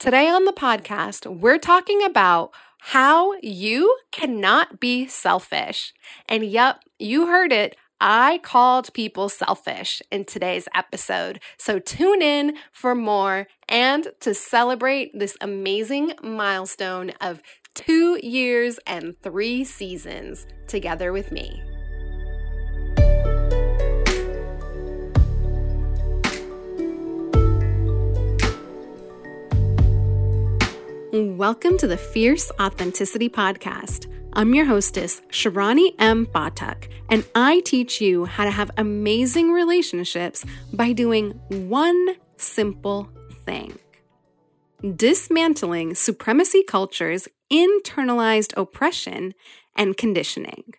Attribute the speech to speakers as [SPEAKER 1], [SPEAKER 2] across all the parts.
[SPEAKER 1] Today on the podcast, we're talking about how you cannot be selfish. And yep, you heard it. I called people selfish in today's episode. So tune in for more and to celebrate this amazing milestone of two years and three seasons together with me. Welcome to the Fierce Authenticity Podcast. I'm your hostess, Shirani M. Pathak, and I teach you how to have amazing relationships by doing one simple thing dismantling supremacy culture's internalized oppression and conditioning.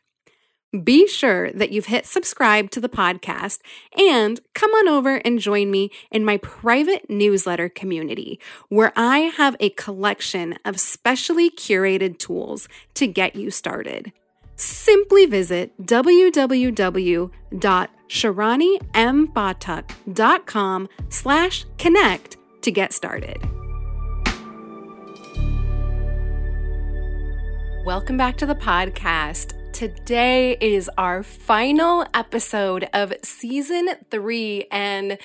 [SPEAKER 1] Be sure that you've hit subscribe to the podcast and come on over and join me in my private newsletter community where I have a collection of specially curated tools to get you started. Simply visit www.shiranimpathak.com slash connect to get started. Welcome back to the podcast. Today is our final episode of season three, and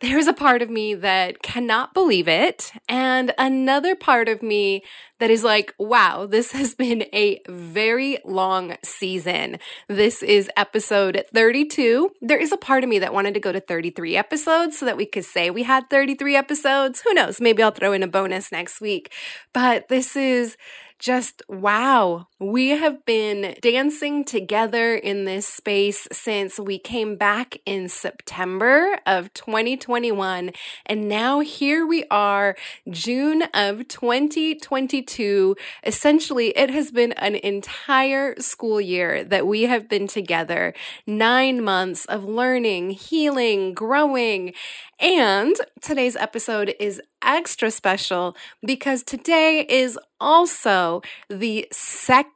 [SPEAKER 1] there's a part of me that cannot believe it, and another part of me that is like, wow, this has been a very long season. This is episode 32. There is a part of me that wanted to go to 33 episodes so that we could say we had 33 episodes. Who knows? Maybe I'll throw in a bonus next week. But this is just wow. We have been dancing together in this space since we came back in September of 2021. And now here we are, June of 2022. Essentially, it has been an entire school year that we have been together. Nine months of learning, healing, growing. And today's episode is extra special because today is also the second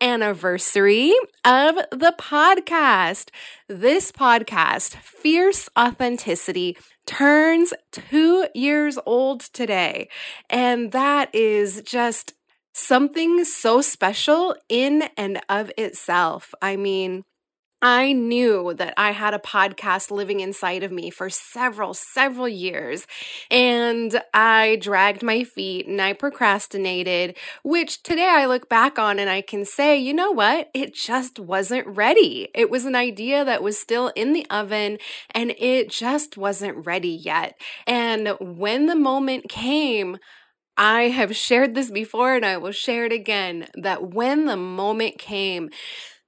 [SPEAKER 1] anniversary of the podcast. This podcast, Fierce Authenticity, turns two years old today. And that is just something so special in and of itself. I mean, I knew that I had a podcast living inside of me for several, several years. And I dragged my feet and I procrastinated, which today I look back on and I can say, you know what? It just wasn't ready. It was an idea that was still in the oven and it just wasn't ready yet. And when the moment came, I have shared this before and I will share it again that when the moment came,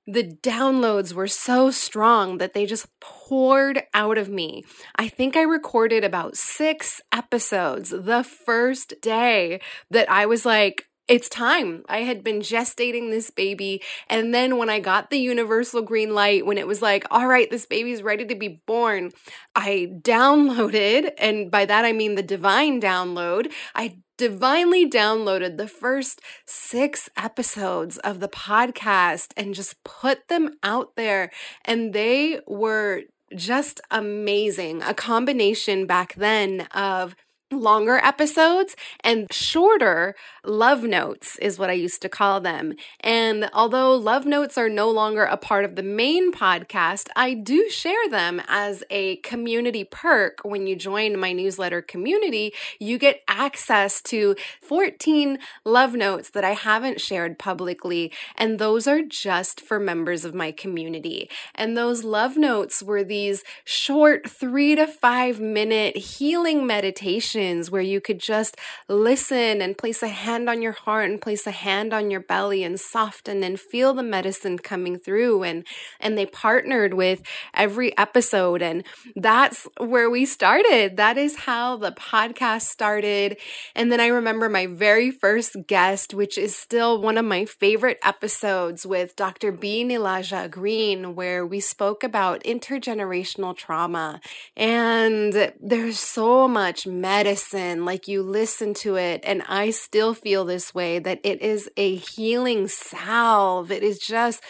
[SPEAKER 1] the downloads were so strong that they just poured out of me. I think I recorded about six episodes the first day that I was like, it's time. I had been gestating this baby. And then when I got the universal green light, when it was like, all right, this baby's ready to be born, I downloaded, and by that I mean the divine download. I divinely downloaded the first six episodes of the podcast and just put them out there. And they were just amazing. A combination back then of longer episodes and shorter love notes is what I used to call them. And although love notes are no longer a part of the main podcast, I do share them as a community perk. When you join my newsletter community, you get access to 14 love notes that I haven't shared publicly. And those are just for members of my community. And those love notes were these short three to five minute healing meditations where you could just listen and place a hand on your heart and place a hand on your belly and soften and feel the medicine coming through. And and they partnered with every episode. And that's where we started. That is how the podcast started. And then i remember my very first guest which is still one of my favorite episodes with dr b nilaja green where we spoke about intergenerational trauma. And there's so much medicine like you listen to it and i still feel this way, that it is a healing salve. It is just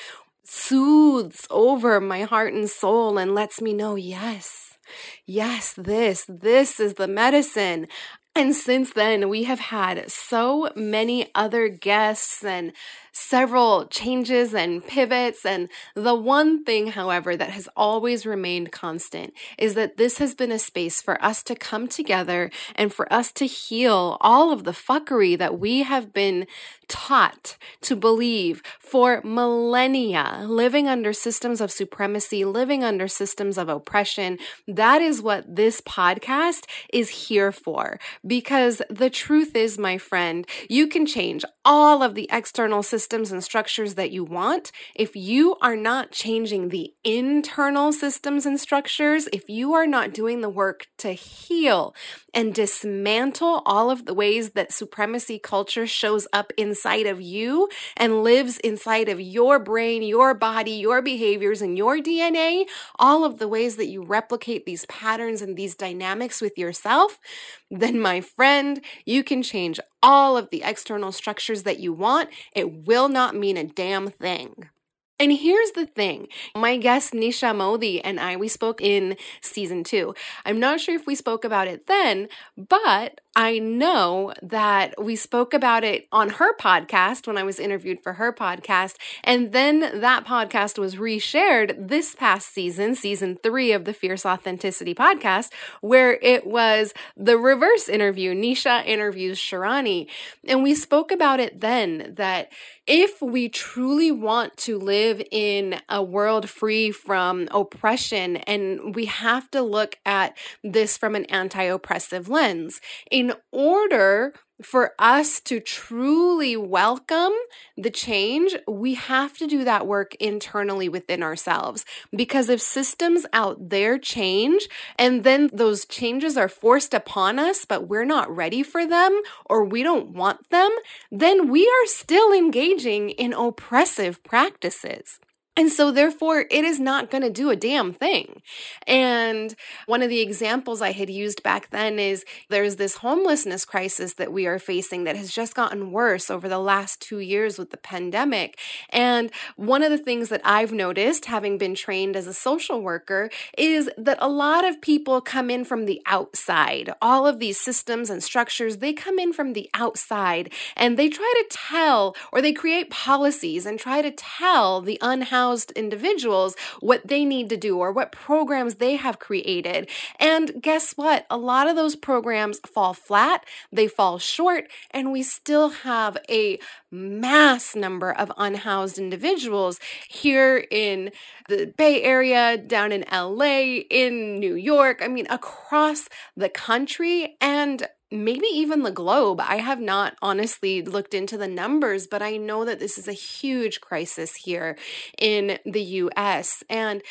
[SPEAKER 1] soothes over my heart and soul and lets me know, yes, yes, this, this is the medicine. And since then, we have had so many other guests and several changes and pivots. And the one thing, however, that has always remained constant is that this has been a space for us to come together and for us to heal all of the fuckery that we have been taught to believe for millennia, living under systems of supremacy, living under systems of oppression. That is what this podcast is here for. Because the truth is, my friend, you can change all of the external systems and structures that you want, if you are not changing the internal systems and structures, if you are not doing the work to heal and dismantle all of the ways that supremacy culture shows up inside of you and lives inside of your brain, your body, your behaviors, and your DNA, all of the ways that you replicate these patterns and these dynamics with yourself, then my friend, you can change all of the external structures that you want. It will not mean a damn thing. And here's the thing. My guest Nisha Modi and I, we spoke in season two. I'm not sure if we spoke about it then, but I know that we spoke about it on her podcast when I was interviewed for her podcast. And then that podcast was reshared this past season, season three of the Fierce Authenticity podcast, where it was the reverse interview. Nisha interviews Shirani. And we spoke about it then that if we truly want to live in a world free from oppression, and we have to look at this from an anti oppressive lens, in order for us to truly welcome the change, we have to do that work internally within ourselves. Because if systems out there change and then those changes are forced upon us, but we're not ready for them or we don't want them, then we are still engaging in oppressive practices. And so, therefore, it is not going to do a damn thing. And one of the examples I had used back then is there's this homelessness crisis that we are facing that has just gotten worse over the last two years with the pandemic. And one of the things that I've noticed, having been trained as a social worker, is that a lot of people come in from the outside. All of these systems and structures, they come in from the outside and they try to tell or they create policies and try to tell the unhoused housed individuals what they need to do or what programs they have created. And guess what? A lot of those programs fall flat, they fall short, and we still have a mass number of unhoused individuals here in the Bay Area, down in LA, in New York, I mean, across the country. And maybe even the globe. I have not honestly looked into the numbers, but I know that this is a huge crisis here in the US. And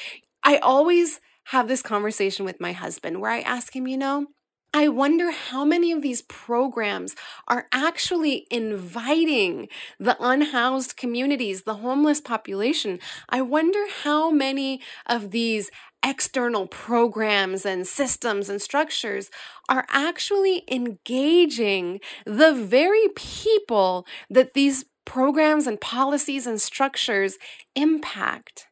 [SPEAKER 1] I always have this conversation with my husband where I ask him, you know, I wonder how many of these programs are actually inviting the unhoused communities, the homeless population. I wonder how many of these external programs and systems and structures are actually engaging the very people that these programs and policies and structures impact.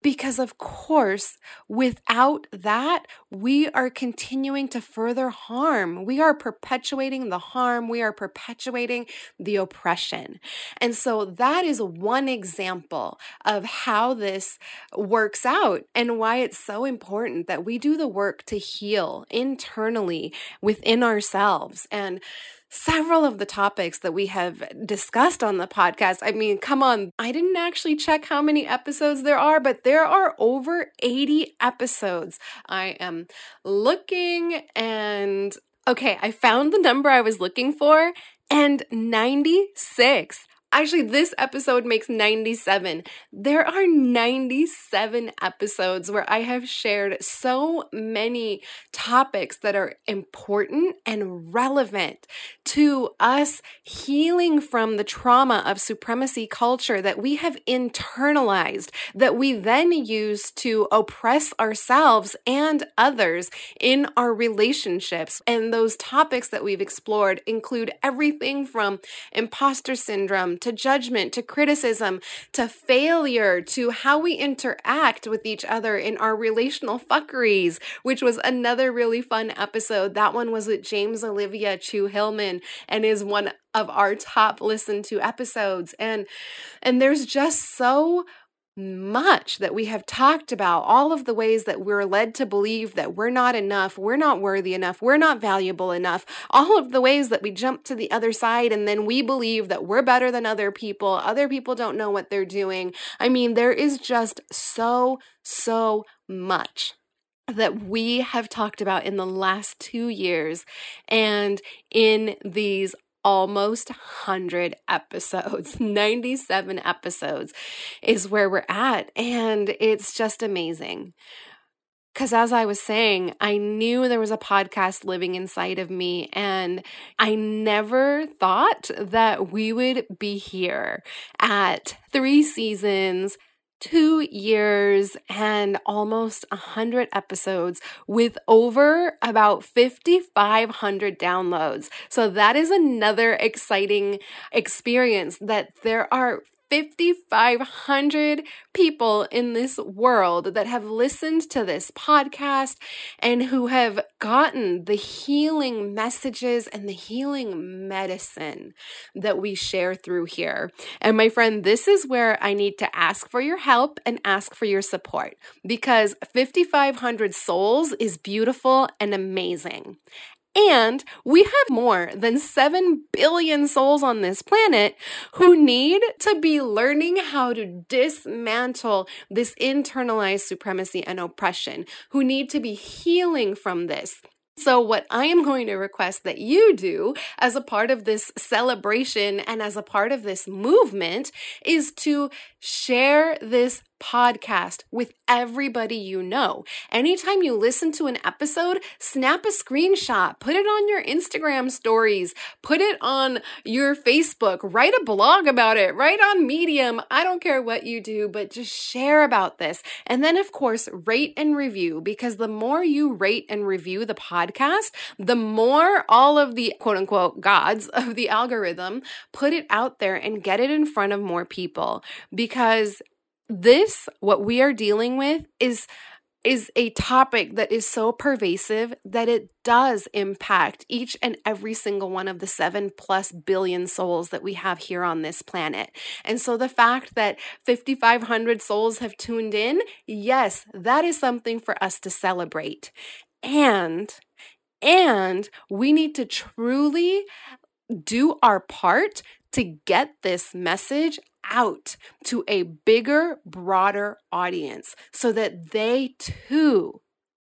[SPEAKER 1] Because, of course, without that, we are continuing to further harm. We are perpetuating the harm. We are perpetuating the oppression. And so, that is one example of how this works out and why it's so important that we do the work to heal internally within ourselves. And several of the topics that we have discussed on the podcast. I mean, come on, I didn't actually check how many episodes there are, but there are over 80 episodes. I am looking and okay, I found the number I was looking for and 96. Actually, this episode makes 97. There are 97 episodes where I have shared so many topics that are important and relevant to us healing from the trauma of supremacy culture that we have internalized, that we then use to oppress ourselves and others in our relationships. And those topics that we've explored include everything from imposter syndrome to judgment, to criticism, to failure, to how we interact with each other in our relational fuckeries, which was another really fun episode. That one was with James Olivia Chu Hillman and is one of our top listened to episodes. And and there's just so much that we have talked about, all of the ways that we're led to believe that we're not enough, we're not worthy enough, we're not valuable enough, all of the ways that we jump to the other side and then we believe that we're better than other people, other people don't know what they're doing. I mean, there is just so, so much that we have talked about in the last two years and in these almost 100 episodes. 97 episodes is where we're at. And it's just amazing. Because as I was saying, I knew there was a podcast living inside of me, and I never thought that we would be here at three seasons, two years and almost 100 episodes with over about 5,500 downloads. So that is another exciting experience that there are 5,500 people in this world that have listened to this podcast and who have gotten the healing messages and the healing medicine that we share through here. And my friend, this is where I need to ask for your help and ask for your support because 5,500 souls is beautiful and amazing. And we have more than 7 billion souls on this planet who need to be learning how to dismantle this internalized supremacy and oppression, who need to be healing from this. So, what I am going to request that you do as a part of this celebration and as a part of this movement is to share this podcast with everybody you know. Anytime you listen to an episode, snap a screenshot, put it on your Instagram stories, put it on your Facebook, write a blog about it, write on Medium. I don't care what you do, but just share about this. And then, of course, rate and review because the more you rate and review the podcast, the more all of the quote unquote gods of the algorithm put it out there and get it in front of more people because this what we are dealing with is is a topic that is so pervasive that it does impact each and every single one of the 7 plus billion souls that we have here on this planet. And so the fact that 5500 souls have tuned in, yes, that is something for us to celebrate. And and we need to truly do our part to get this message out to a bigger, broader audience so that they too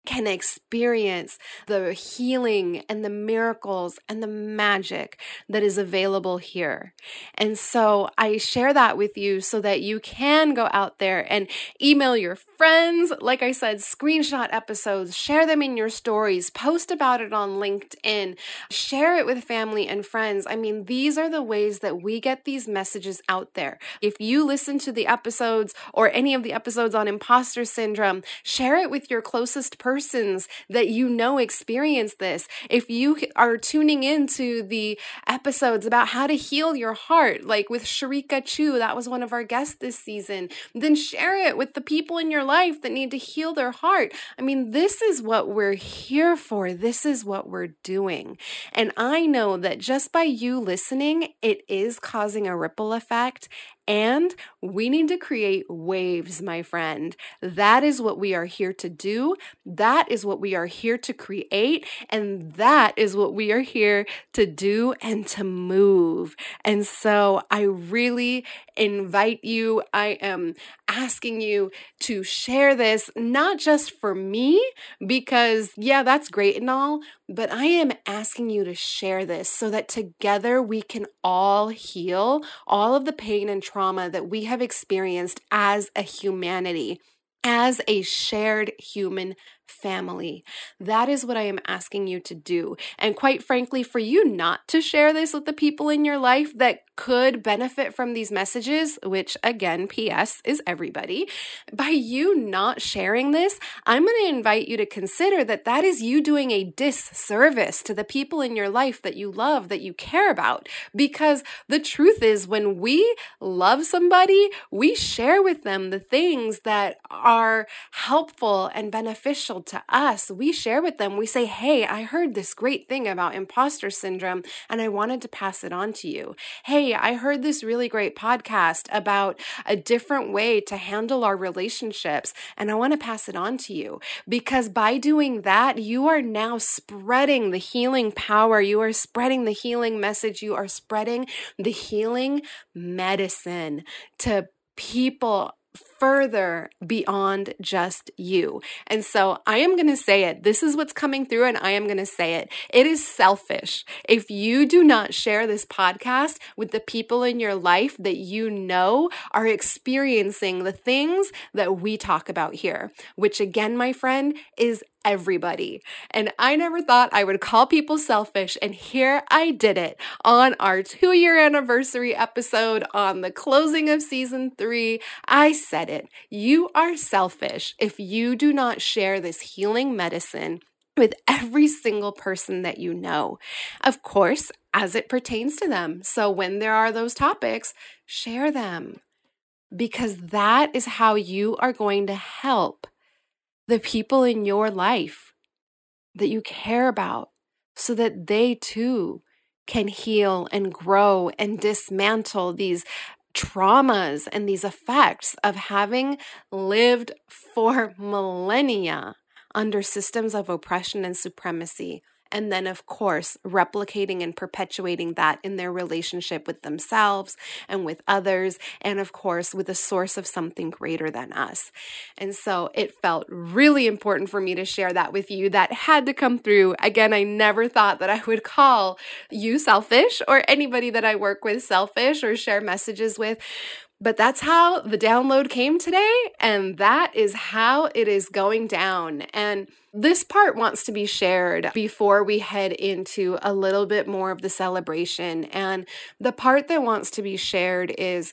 [SPEAKER 1] can experience the healing and the miracles and the magic that is available here. And so I share that with you so that you can go out there and email your friends. Like I said, screenshot episodes, share them in your stories, post about it on LinkedIn, share it with family and friends. I mean, these are the ways that we get these messages out there. If you listen to the episodes or any of the episodes on imposter syndrome, share it with your closest persons that you know experience this. If you are tuning into the episodes about how to heal your heart, like with Sharika Chu, that was one of our guests this season, then share it with the people in your life that need to heal their heart. I mean, this is what we're here for. This is what we're doing. And I know that just by you listening, it is causing a ripple effect and we need to create waves, my friend. That is what we are here to do. That is what we are here to create. And that is what we are here to do and to move. And so I really invite you, I am asking you to share this, not just for me, because yeah, that's great and all, but I am asking you to share this so that together we can all heal all of the pain and trauma that we have experienced as a humanity, as a shared human family. That is what I am asking you to do. And quite frankly, for you not to share this with the people in your life that could benefit from these messages, which again, PS is everybody, by you not sharing this, I'm going to invite you to consider that that is you doing a disservice to the people in your life that you love, that you care about. Because the truth is, when we love somebody, we share with them the things that are helpful and beneficial to us. We share with them, we say, Hey, I heard this great thing about imposter syndrome and I wanted to pass it on to you. Hey, I heard this really great podcast about a different way to handle our relationships, and I want to pass it on to you. Because by doing that, you are now spreading the healing power, you are spreading the healing message, you are spreading the healing medicine to people further beyond just you. And so I am going to say it. This is what's coming through, and I am going to say it. It is selfish if you do not share this podcast with the people in your life that you know are experiencing the things that we talk about here, which again, my friend, is everybody. And I never thought I would call people selfish. And here I did it on our two year anniversary episode on the closing of season three. I said it. You are selfish if you do not share this healing medicine with every single person that you know. Of course, as it pertains to them. So when there are those topics, share them because that is how you are going to help the people in your life that you care about so that they too can heal and grow and dismantle these traumas and these effects of having lived for millennia under systems of oppression and supremacy and then, of course, replicating and perpetuating that in their relationship with themselves and with others, and of course, with a source of something greater than us. And so it felt really important for me to share that with you. That had to come through. Again, I never thought that I would call you selfish or anybody that I work with selfish or share messages with. But that's how the download came today, and that is how it is going down. And this part wants to be shared before we head into a little bit more of the celebration. And the part that wants to be shared is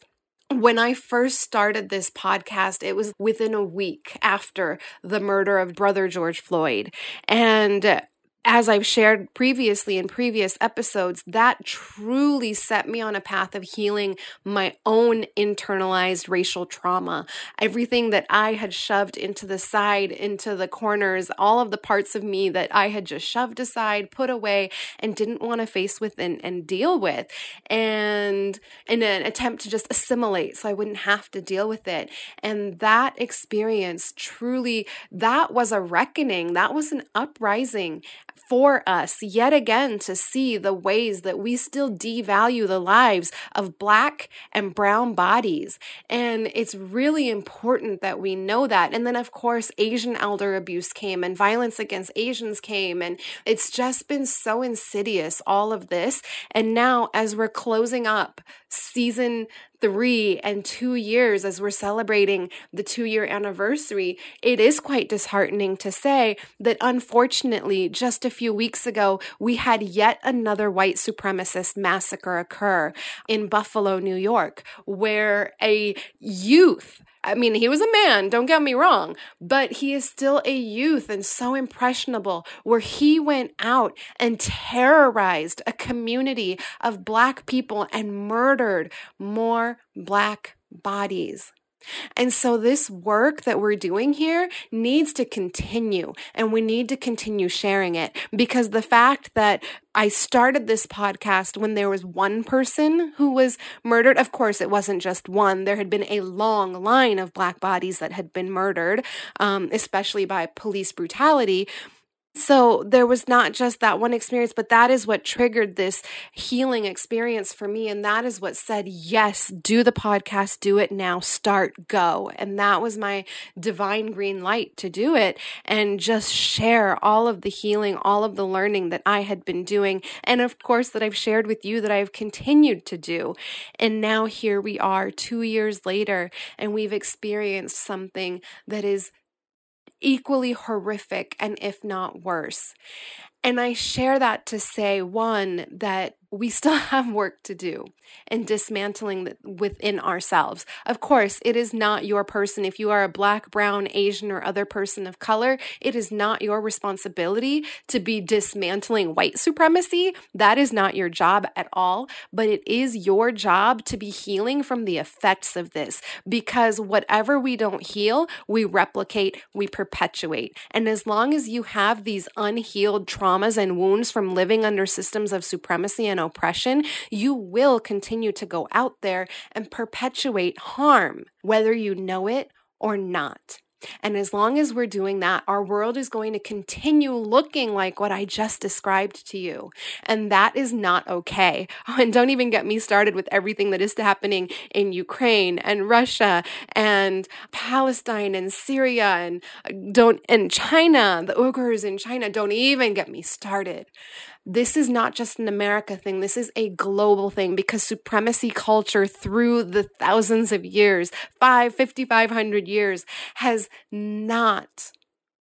[SPEAKER 1] when I first started this podcast, it was within a week after the murder of brother George Floyd. And as I've shared previously in previous episodes, that truly set me on a path of healing my own internalized racial trauma. Everything that I had shoved into the side, into the corners, all of the parts of me that I had just shoved aside, put away, and didn't want to face with and, and deal with. And in an attempt to just assimilate so I wouldn't have to deal with it. And that experience truly, that was a reckoning, that was an uprising for us yet again to see the ways that we still devalue the lives of black and brown bodies. And it's really important that we know that. And then, of course, Asian elder abuse came and violence against Asians came. And it's just been so insidious, all of this. And now, as we're closing up season three and two years as we're celebrating the two year anniversary, it is quite disheartening to say that unfortunately, just a few weeks ago, we had yet another white supremacist massacre occur in Buffalo, New York, where a youth I mean, he was a man, don't get me wrong, but he is still a youth and so impressionable, where he went out and terrorized a community of Black people and murdered more Black bodies. And so, this work that we're doing here needs to continue, and we need to continue sharing it because the fact that I started this podcast when there was one person who was murdered, of course, it wasn't just one. There had been a long line of Black bodies that had been murdered, um, especially by police brutality. So there was not just that one experience, but that is what triggered this healing experience for me. And that is what said, yes, do the podcast, do it now, start, go. And that was my divine green light to do it and just share all of the healing, all of the learning that I had been doing. And of course, that I've shared with you that I've continued to do. And now here we are two years later, and we've experienced something that is equally horrific and if not worse. And I share that to say one, that we still have work to do in dismantling within ourselves. Of course, it is not your person. If you are a black, brown, Asian, or other person of color, it is not your responsibility to be dismantling white supremacy. That is not your job at all. But it is your job to be healing from the effects of this because whatever we don't heal, we replicate, we perpetuate. And as long as you have these unhealed traumas and wounds from living under systems of supremacy and oppression, you will continue to go out there and perpetuate harm, whether you know it or not. And as long as we're doing that, our world is going to continue looking like what I just described to you. And that is not okay. Oh, and don't even get me started with everything that is happening in Ukraine and Russia and Palestine and Syria and uh, don't and China, the Uyghurs in China. Don't even get me started this is not just an America thing. This is a global thing because supremacy culture through the thousands of years, five, 5,500 years, has not,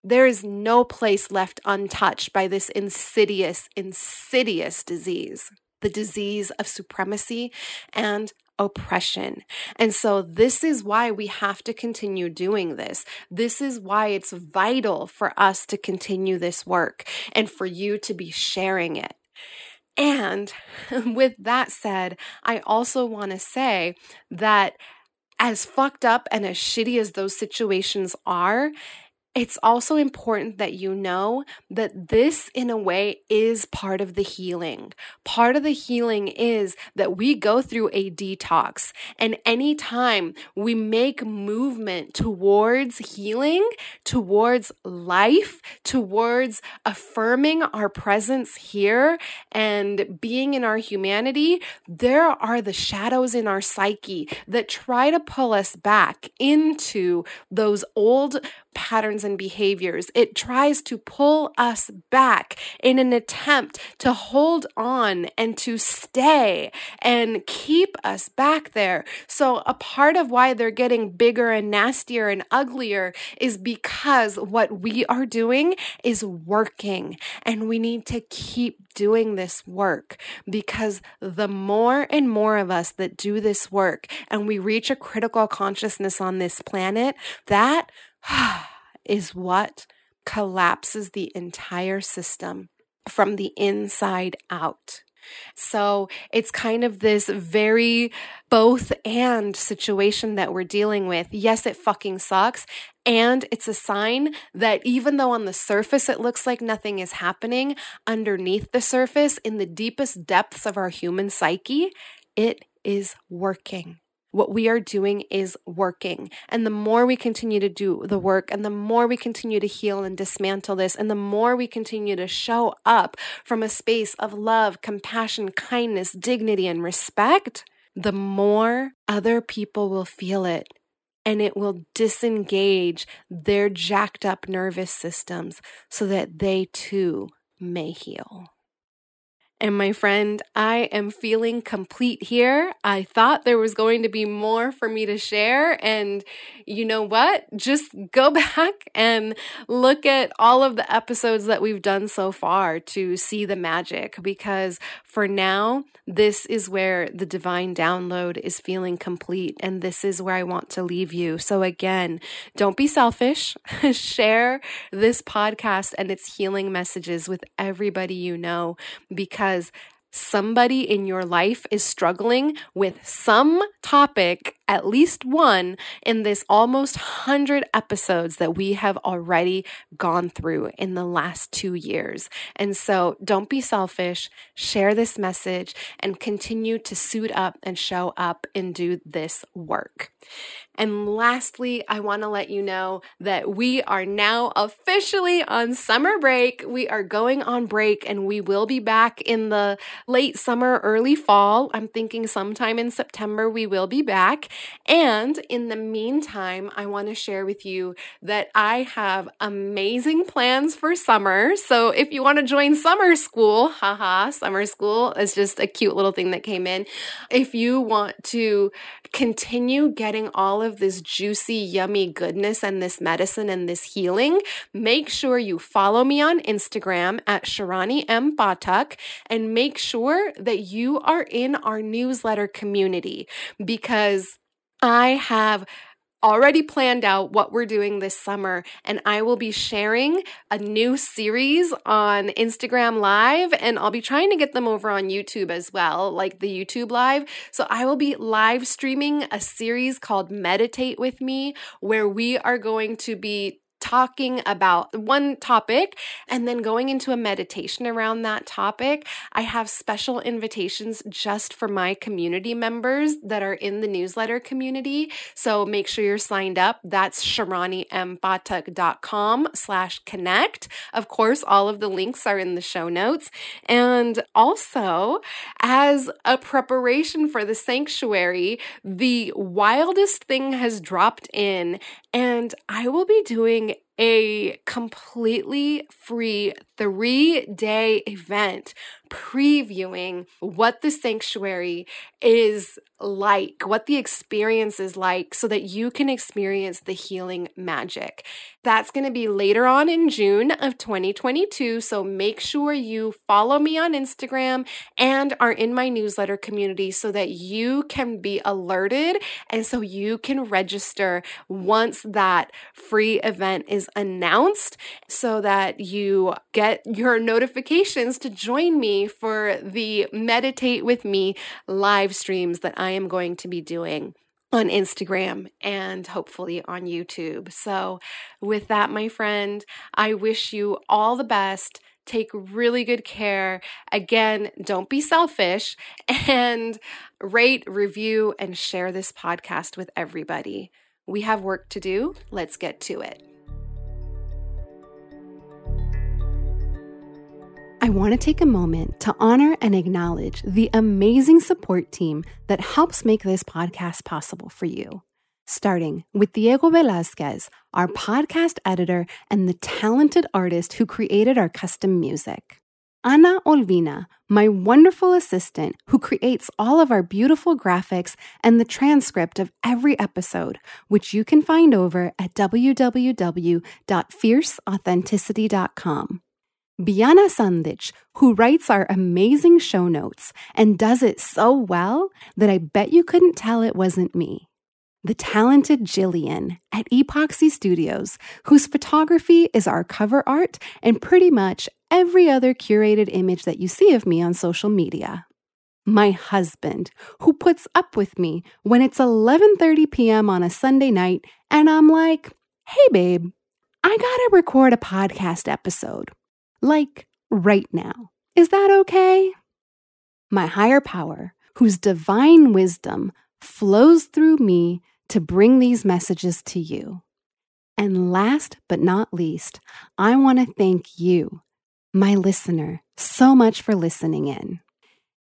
[SPEAKER 1] there is no place left untouched by this insidious, insidious disease. The disease of supremacy and oppression. And so, this is why we have to continue doing this. This is why it's vital for us to continue this work and for you to be sharing it. And with that said, I also want to say that as fucked up and as shitty as those situations are, it's also important that you know that this, in a way, is part of the healing. Part of the healing is that we go through a detox. And anytime we make movement towards healing, towards life, towards affirming our presence here and being in our humanity, there are the shadows in our psyche that try to pull us back into those old patterns and behaviors. It tries to pull us back in an attempt to hold on and to stay and keep us back there. So, a part of why they're getting bigger and nastier and uglier is because what we are doing is working, and we need to keep doing this work because the more and more of us that do this work and we reach a critical consciousness on this planet, that is what collapses the entire system from the inside out. So it's kind of this very both and situation that we're dealing with. Yes, it fucking sucks. And it's a sign that even though on the surface it looks like nothing is happening, underneath the surface, in the deepest depths of our human psyche, it is working what we are doing is working. And the more we continue to do the work and the more we continue to heal and dismantle this, and the more we continue to show up from a space of love, compassion, kindness, dignity, and respect, the more other people will feel it. And it will disengage their jacked up nervous systems so that they too may heal. And my friend, I am feeling complete here. I thought there was going to be more for me to share. And you know what? Just go back and look at all of the episodes that we've done so far to see the magic. Because for now, this is where the divine download is feeling complete. And this is where I want to leave you. So again, don't be selfish. share this podcast and its healing messages with everybody you know because because somebody in your life is struggling with some topic, at least one, in this almost 100 episodes that we have already gone through in the last two years. And so don't be selfish, share this message, and continue to suit up and show up and do this work. And lastly, I want to let you know that we are now officially on summer break. We are going on break and we will be back in the late summer, early fall. I'm thinking sometime in September we will be back. And in the meantime, I want to share with you that I have amazing plans for summer. So if you want to join summer school, haha, summer school is just a cute little thing that came in. If you want to continue getting all of this juicy, yummy goodness and this medicine and this healing, make sure you follow me on Instagram at Shirani M. Pathak and make sure that you are in our newsletter community because I have already planned out what we're doing this summer, and I will be sharing a new series on Instagram Live, and I'll be trying to get them over on YouTube as well, like the YouTube Live. So I will be live streaming a series called Meditate with Me, where we are going to be talking about one topic and then going into a meditation around that topic. I have special invitations just for my community members that are in the newsletter community. So make sure you're signed up. That's ShiraniMPathak.com slash connect. Of course, all of the links are in the show notes. And also, as a preparation for the sanctuary, the wildest thing has dropped in and I will be doing a completely free three day event previewing what the sanctuary is like, what the experience is like, so that you can experience the healing magic. That's going to be later on in June of 2022. So make sure you follow me on Instagram and are in my newsletter community so that you can be alerted and so you can register once that free event is announced so that you get your notifications to join for the Meditate with Me live streams that I am going to be doing on Instagram and hopefully on YouTube. So, with that, my friend, I wish you all the best. Take really good care. Again, don't be selfish and rate, review, and share this podcast with everybody. We have work to do. Let's get to it. I want to take a moment to honor and acknowledge the amazing support team that helps make this podcast possible for you. Starting with Diego Velazquez, our podcast editor and the talented artist who created our custom music. Ana Olvina, my wonderful assistant who creates all of our beautiful graphics and the transcript of every episode, which you can find over at www.fierceauthenticity.com. Biana Sandich, who writes our amazing show notes and does it so well that I bet you couldn't tell it wasn't me. The talented Jillian at Epoxy Studios, whose photography is our cover art and pretty much every other curated image that you see of me on social media. My husband, who puts up with me when it's 11:30 p.m. on a Sunday night and I'm like, "Hey babe, I got to record a podcast episode." Like right now. Is that okay? My higher power, whose divine wisdom flows through me to bring these messages to you. And last but not least, I want to thank you, my listener, so much for listening in.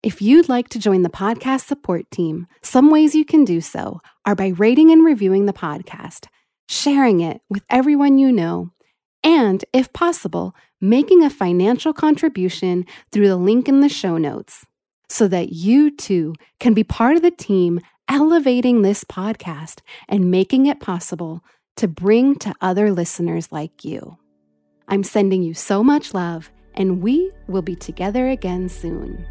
[SPEAKER 1] If you'd like to join the podcast support team, some ways you can do so are by rating and reviewing the podcast, sharing it with everyone you know, and, if possible, making a financial contribution through the link in the show notes so that you too can be part of the team elevating this podcast and making it possible to bring to other listeners like you. I'm sending you so much love, and we will be together again soon.